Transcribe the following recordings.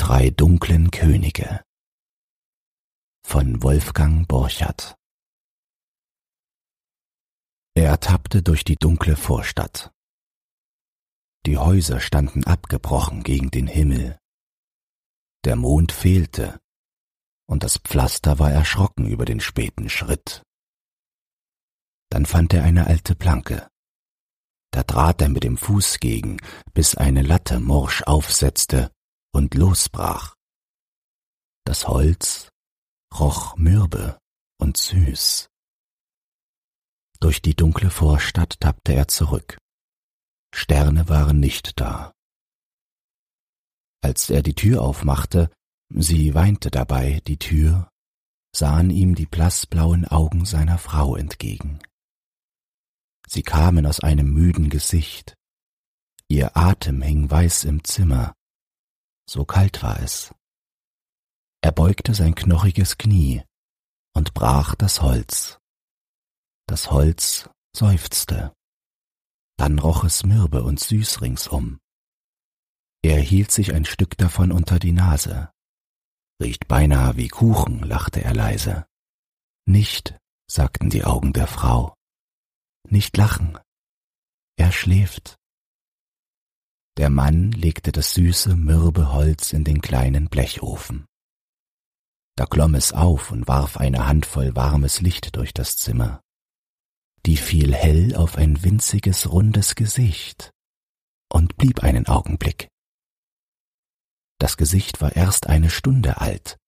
drei dunklen Könige von Wolfgang Borchardt Er tappte durch die dunkle Vorstadt. Die Häuser standen abgebrochen gegen den Himmel. Der Mond fehlte, und das Pflaster war erschrocken über den späten Schritt. Dann fand er eine alte Planke. Da trat er mit dem Fuß gegen, bis eine Latte morsch aufsetzte und losbrach. Das Holz roch mürbe und süß. Durch die dunkle Vorstadt tappte er zurück. Sterne waren nicht da. Als er die Tür aufmachte, sie weinte dabei, die Tür, sahen ihm die blassblauen Augen seiner Frau entgegen. Sie kamen aus einem müden Gesicht. Ihr Atem hing weiß im Zimmer. So kalt war es. Er beugte sein knochiges Knie und brach das Holz. Das Holz seufzte. Dann roch es mürbe und süß ringsum. Er hielt sich ein Stück davon unter die Nase. Riecht beinahe wie Kuchen, lachte er leise. Nicht, sagten die Augen der Frau nicht lachen. Er schläft. Der Mann legte das süße, mürbe Holz in den kleinen Blechofen. Da klomm es auf und warf eine Handvoll warmes Licht durch das Zimmer. Die fiel hell auf ein winziges, rundes Gesicht und blieb einen Augenblick. Das Gesicht war erst eine Stunde alt,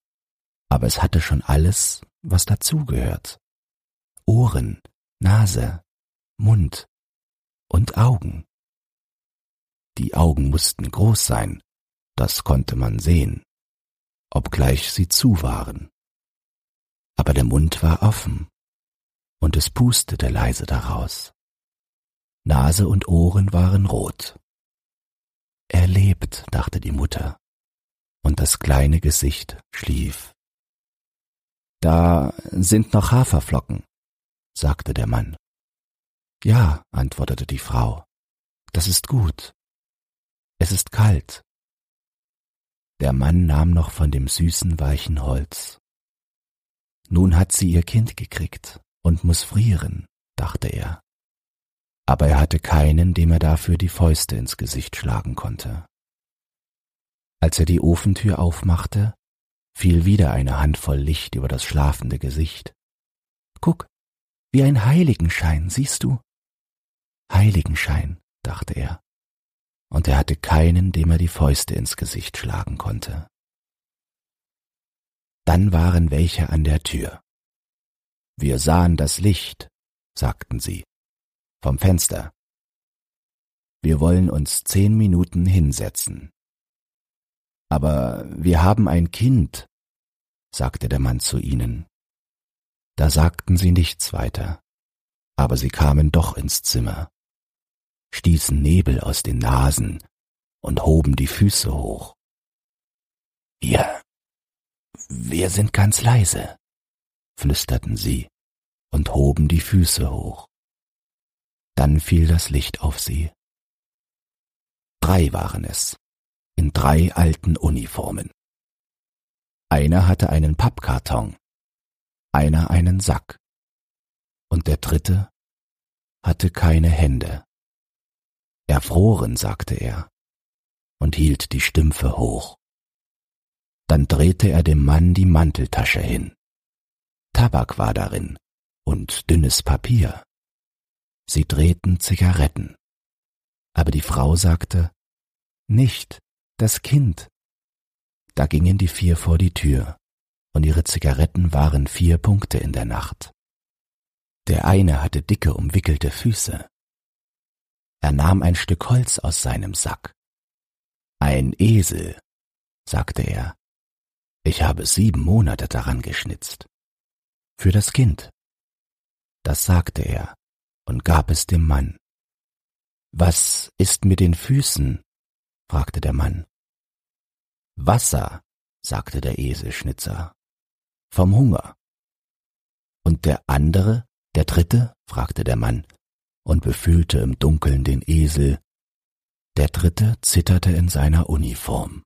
aber es hatte schon alles, was dazugehört. Ohren, Nase, Mund und Augen. Die Augen mussten groß sein, das konnte man sehen, obgleich sie zu waren. Aber der Mund war offen, und es pustete leise daraus. Nase und Ohren waren rot. Er lebt, dachte die Mutter, und das kleine Gesicht schlief. Da sind noch Haferflocken, sagte der Mann. Ja, antwortete die Frau, das ist gut. Es ist kalt. Der Mann nahm noch von dem süßen, weichen Holz. Nun hat sie ihr Kind gekriegt und muss frieren, dachte er. Aber er hatte keinen, dem er dafür die Fäuste ins Gesicht schlagen konnte. Als er die Ofentür aufmachte, fiel wieder eine Handvoll Licht über das schlafende Gesicht. Guck, wie ein Heiligenschein, siehst du? Heiligenschein, dachte er, und er hatte keinen, dem er die Fäuste ins Gesicht schlagen konnte. Dann waren welche an der Tür. Wir sahen das Licht, sagten sie, vom Fenster. Wir wollen uns zehn Minuten hinsetzen. Aber wir haben ein Kind, sagte der Mann zu ihnen. Da sagten sie nichts weiter, aber sie kamen doch ins Zimmer stießen Nebel aus den Nasen und hoben die Füße hoch. Wir, wir sind ganz leise, flüsterten sie und hoben die Füße hoch. Dann fiel das Licht auf sie. Drei waren es, in drei alten Uniformen. Einer hatte einen Pappkarton, einer einen Sack, und der dritte hatte keine Hände. Erfroren, sagte er und hielt die Stümpfe hoch. Dann drehte er dem Mann die Manteltasche hin. Tabak war darin und dünnes Papier. Sie drehten Zigaretten. Aber die Frau sagte, nicht, das Kind. Da gingen die vier vor die Tür, und ihre Zigaretten waren vier Punkte in der Nacht. Der eine hatte dicke umwickelte Füße, er nahm ein Stück Holz aus seinem Sack. Ein Esel, sagte er. Ich habe sieben Monate daran geschnitzt. Für das Kind. Das sagte er und gab es dem Mann. Was ist mit den Füßen? fragte der Mann. Wasser, sagte der Eselschnitzer. Vom Hunger. Und der andere, der dritte? fragte der Mann und befühlte im Dunkeln den Esel. Der dritte zitterte in seiner Uniform.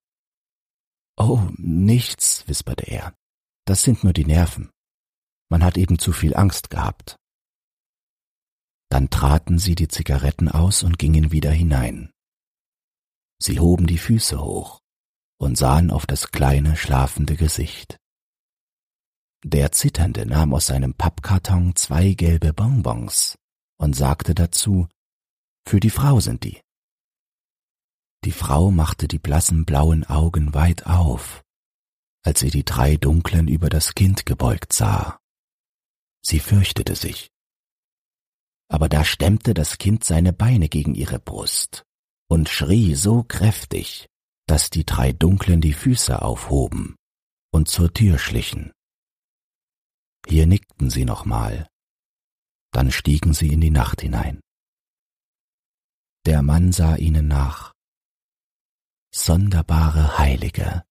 Oh, nichts, wisperte er. Das sind nur die Nerven. Man hat eben zu viel Angst gehabt. Dann traten sie die Zigaretten aus und gingen wieder hinein. Sie hoben die Füße hoch und sahen auf das kleine, schlafende Gesicht. Der Zitternde nahm aus seinem Pappkarton zwei gelbe Bonbons und sagte dazu, für die Frau sind die. Die Frau machte die blassen blauen Augen weit auf, als sie die drei dunklen über das Kind gebeugt sah. Sie fürchtete sich. Aber da stemmte das Kind seine Beine gegen ihre Brust und schrie so kräftig, dass die drei Dunklen die Füße aufhoben und zur Tür schlichen. Hier nickten sie nochmal, dann stiegen sie in die Nacht hinein. Der Mann sah ihnen nach. Sonderbare Heilige,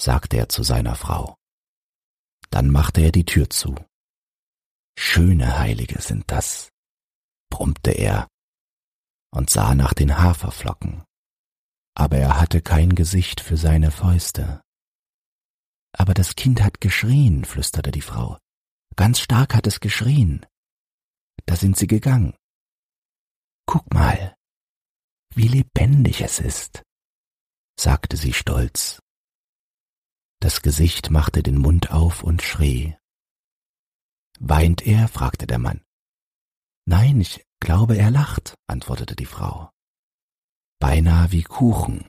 sagte er zu seiner Frau. Dann machte er die Tür zu. Schöne Heilige sind das, brummte er und sah nach den Haferflocken, aber er hatte kein Gesicht für seine Fäuste. Aber das Kind hat geschrien, flüsterte die Frau. Ganz stark hat es geschrien. Da sind sie gegangen. Guck mal, wie lebendig es ist, sagte sie stolz. Das Gesicht machte den Mund auf und schrie. Weint er? fragte der Mann. Nein, ich glaube, er lacht, antwortete die Frau. Beinahe wie Kuchen,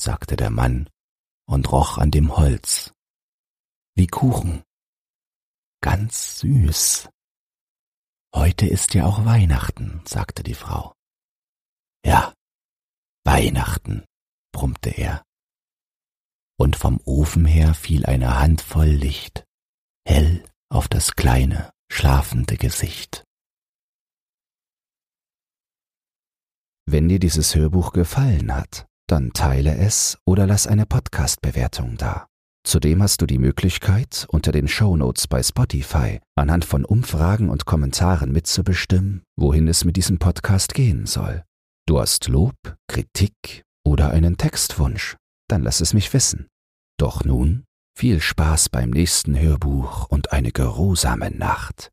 sagte der Mann und roch an dem Holz. Wie Kuchen. Ganz süß. Heute ist ja auch Weihnachten, sagte die Frau. Ja, Weihnachten, brummte er. Und vom Ofen her fiel eine Handvoll Licht, hell auf das kleine, schlafende Gesicht. Wenn dir dieses Hörbuch gefallen hat, dann teile es oder lass eine Podcast-Bewertung da. Zudem hast du die Möglichkeit, unter den Shownotes bei Spotify anhand von Umfragen und Kommentaren mitzubestimmen, wohin es mit diesem Podcast gehen soll. Du hast Lob, Kritik oder einen Textwunsch, dann lass es mich wissen. Doch nun viel Spaß beim nächsten Hörbuch und eine geruhsame Nacht.